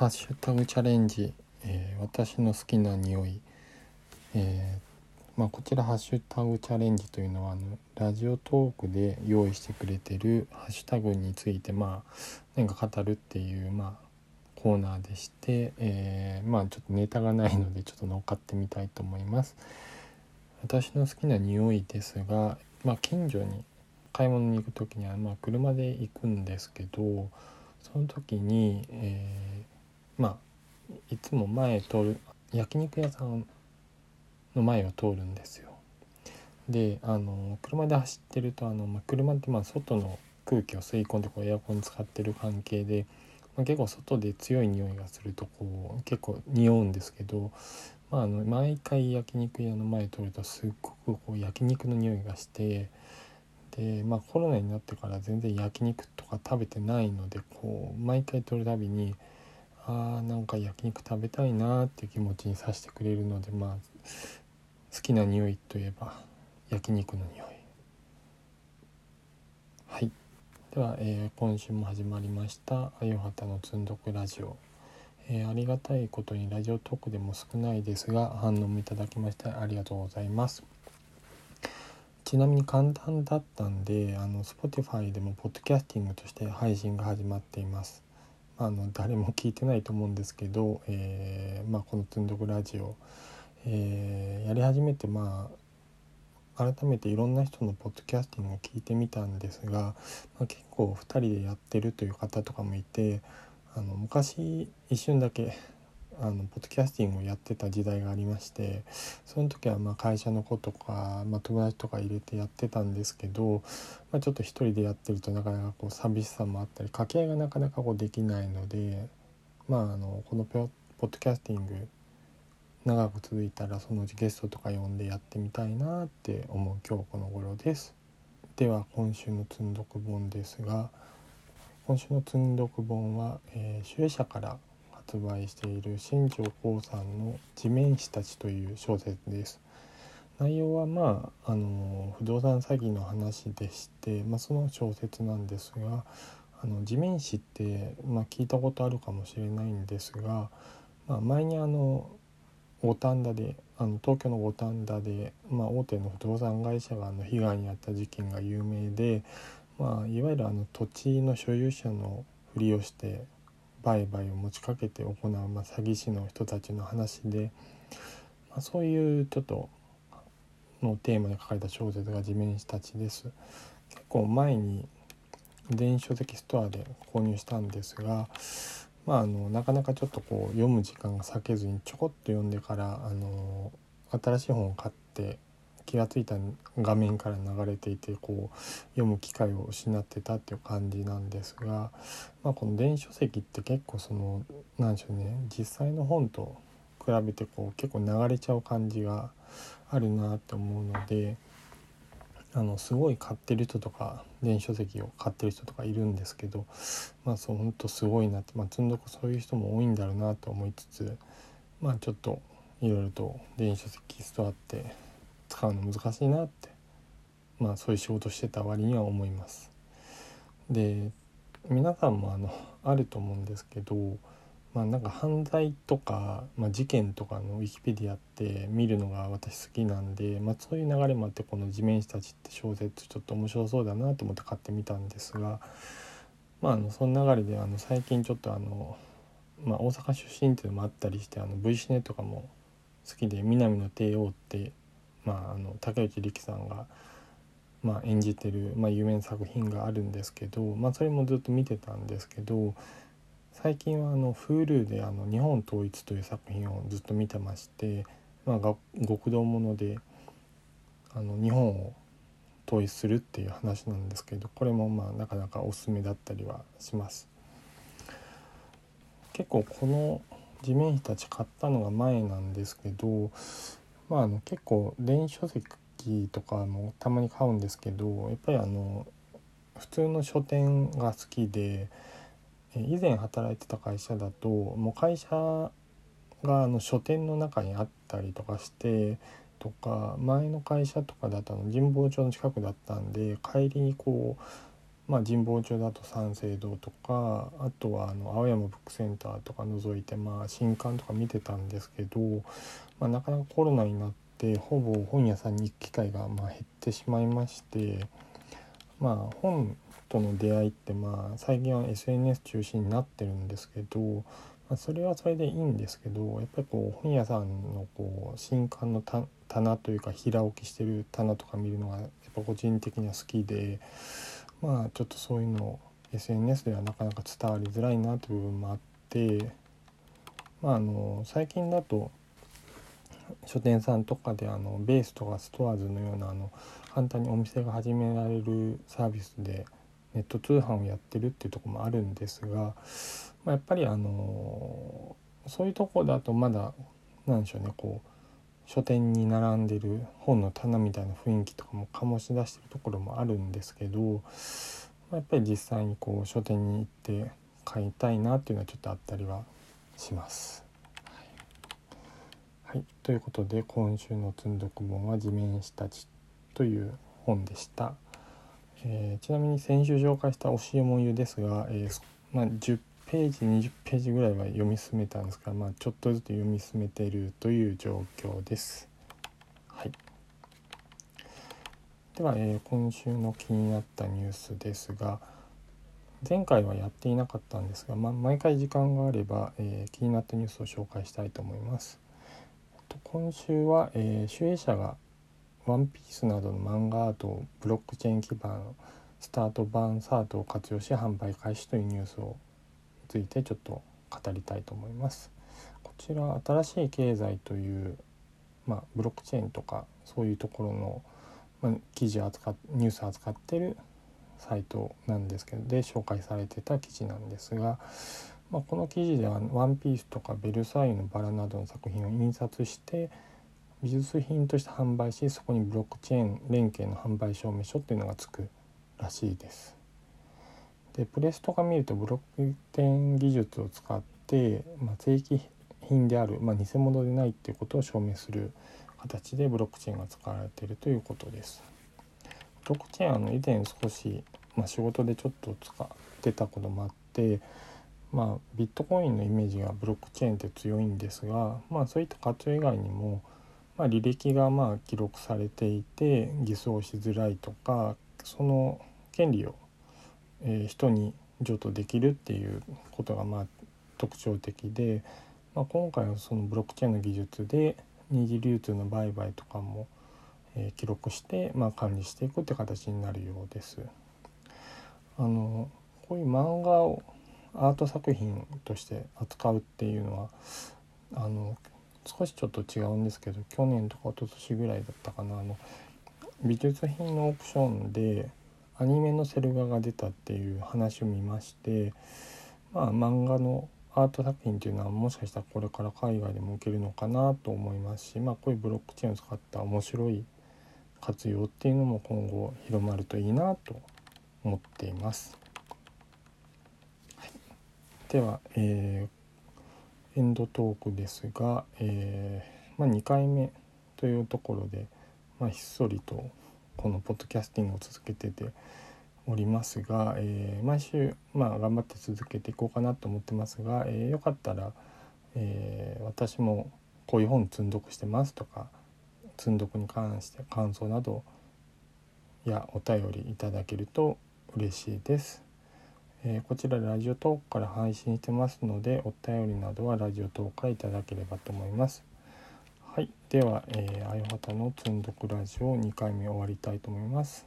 ハッシュタグチャレンジ、えー、私の好きな匂い、えー、まあ、こちらハッシュタグチャレンジというのはあのラジオトークで用意してくれてるハッシュタグについてまあ何か語るっていう、まあ、コーナーでして、えー、まあちょっとネタがないのでちょっと乗っかってみたいと思います。私の好きな匂いですが、まあ、近所に買い物に行く時には、まあ、車で行くんですけどその時に、えー、まあいつも前通る焼肉屋さんの前を通るんですよ。であの車で走ってるとあの、まあ、車ってまあ外の空気を吸い込んでこうエアコン使ってる関係で、まあ、結構外で強い匂いがするとこう結構匂うんですけど、まあ、あの毎回焼肉屋の前通るとすっごくこう焼肉の匂いがしてでまあコロナになってから全然焼肉とか食べてないのでこう毎回通るたびにあーなんか焼肉食べたいなっていう気持ちにさせてくれるのでまあ好きな匂いといえば焼肉の匂い。はい。では、えー、今週も始まりました「あよはたのつんどくラジオ」えー、ありがたいことにラジオトークでも少ないですが反応もいただきましてありがとうございます。ちなみに簡単だったんであの Spotify でもポッドキャスティングとして配信が始まっています。あの誰も聞いてないと思うんですけど、えー、まあ、この「つんどくラジオ」えー、やり始めてまあ改めていろんな人のポッドキャスティングを聞いてみたんですが、まあ、結構2人でやってるという方とかもいてあの昔一瞬だけあのポッドキャスティングをやってた時代がありましてその時はま会社の子とか、まあ、友達とか入れてやってたんですけど、まあ、ちょっと一人でやってるとなかなかこう寂しさもあったり掛け合いがなかなかこうできないので、まあ、あのこのポッドキャスティング長く続いたらそのうちゲストとか呼んでやってみたいなって思う今日この頃です。では今週の積んどく本ですが今週の積んどく本は、えー、主演者から発売している新庄光さんの「地面師たち」という小説です。内容はまああの不動産詐欺の話でして、まあ、その小説なんですがあの地面師って、まあ、聞いたことあるかもしれないんですが、まあ、前にあの五反田であの東京の五反田で、まあ、大手の不動産会社があの被害に遭った事件が有名で、まあ、いわゆるあの土地の所有者のふりをして売買を持ちかけて行う、まあ、詐欺師の人たちの話で、まあ、そういうちょっとのテーマで書かれた小説が「地面師たち」です。結構前に電子書籍ストアで購入したんですが、まあ、あのなかなかちょっとこう読む時間が割けずにちょこっと読んでからあの新しい本を買って気が付いた画面から流れていてこう読む機会を失ってたっていう感じなんですが、まあ、この電子書籍って結構その何でしょうね実際の本と比べてこう結構流れちゃう感じがあるなって思うのであのすごい買ってる人とか電子書籍を買ってる人とかいるんですけどまあそうほんとすごいなってまあ積んどくそういう人も多いんだろうなと思いつつまあちょっといろいろと電子書籍ストアって使うの難しいなってまあそういう仕事してた割には思います。で皆さんもあのあると思うんですけどまあなんか犯罪とか、まあ、事件とかのウィキペディアって見るのが私好きなんで、まあ、そういう流れもあってこの「地面師たち」って小説ちょっと面白そうだなと思って買ってみたんですがまああのその流れであの最近ちょっとあの、まあ、大阪出身っていうのもあったりしてあの V シネとかも好きで「南の帝王」ってまあ、あの竹内力さんが、まあ、演じてる、まあ、有名な作品があるんですけど、まあ、それもずっと見てたんですけど最近はあの Hulu であの「日本統一」という作品をずっと見てまして、まあ、極道ものであの日本を統一するっていう話なんですけどこれもまあなかなかおすすめだったりはします。結構この地面師たち買ったのが前なんですけどまああの結構電子書籍とかもたまに買うんですけどやっぱりあの普通の書店が好きで以前働いてた会社だともう会社があの書店の中にあったりとかしてとか前の会社とかだとあの神保町の近くだったんで帰りにこうまあ、神保町だと三省堂とかあとはあの青山ブックセンターとか除いて、まあ、新刊とか見てたんですけど、まあ、なかなかコロナになってほぼ本屋さんに行く機会がまあ減ってしまいまして、まあ、本との出会いってまあ最近は SNS 中心になってるんですけど、まあ、それはそれでいいんですけどやっぱりこう本屋さんのこう新刊の棚というか平置きしてる棚とか見るのがやっぱ個人的には好きで。まあちょっとそういうのを SNS ではなかなか伝わりづらいなという部分もあってまああの最近だと書店さんとかであのベースとかストアーズのようなあの簡単にお店が始められるサービスでネット通販をやってるっていうとこもあるんですが、まあ、やっぱりあのそういうとこだとまだ何でしょうねこう書店に並んでる本の棚みたいな雰囲気とかも醸し出してるところもあるんですけど、ま、やっぱり実際にこう書店に行って買いたいなっていうのはちょっとあったりはします。はい、ということで今週の積んどく本は「地面師たち」という本でした。えー、ちなみに先週紹介した「推しえもゆ」ですが、えーまあ、10ページ20ページぐらいは読み進めたんですが、まあ、ちょっとずつ読み進めているという状況です。はい、では、えー、今週の気になったニュースですが前回はやっていなかったんですが、まあ、毎回時間があれば、えー、気になったニュースを紹介したいと思います。今週は、えー、主演者が「ワンピースなどの漫画アートをブロックチェーン基盤スタート版サートを活用し販売開始というニュースをついてちょっと語りたいと思います。こちら新しい経済という、まあ、ブロックチェーンとかそういうところの、まあ、記事を扱ニュースを扱ってるサイトなんですけどで紹介されてた記事なんですが、まあ、この記事では「ワンピースとか「ベルサイユのバラ」などの作品を印刷して美術品として販売しそこにブロックチェーン連携の販売証明書っていうのがつくらしいです。でプレスとか見るとブロックチェーン技術を使って、まあ、正規品である、まあ、偽物でないっていうことを証明する形でブロックチェーンが使われているということです。ブロックチェーンあの以前少し、まあ、仕事でちょっと使ってたこともあって、まあ、ビットコインのイメージがブロックチェーンって強いんですが、まあ、そういった活用以外にも、まあ、履歴がまあ記録されていて偽装しづらいとかその権利をえー、人に譲渡できるっていうことがまあ特徴的で、まあ、今回はそのブロックチェーンの技術で二次流通の売買とかも、えー、記録して、まあ、管理していくって形になるようです。あのこういう漫画をアート作品として扱うっていうのはあの少しちょっと違うんですけど去年とか一昨年ぐらいだったかなあの美術品のオークションでアニメのセル画が出たっていう話を見ましてまあ漫画のアート作品っていうのはもしかしたらこれから海外でも受けるのかなと思いますし、まあ、こういうブロックチェーンを使った面白い活用っていうのも今後広まるといいなと思っています。はい、では、えー、エンドトークですが、えーまあ、2回目というところで、まあ、ひっそりとこのポッドキャスティングを続けてておりますが、えー、毎週、まあ、頑張って続けていこうかなと思ってますが、えー、よかったら、えー、私もこういう本積んどくしてますとか積んどくに関して感想などやお便りいただけると嬉しいです。えー、こちらラジオトークから配信してますのでお便りなどはラジオトークからいただければと思います。はい、では、えー、あよはたのつんどくラジオ2回目終わりたいと思います。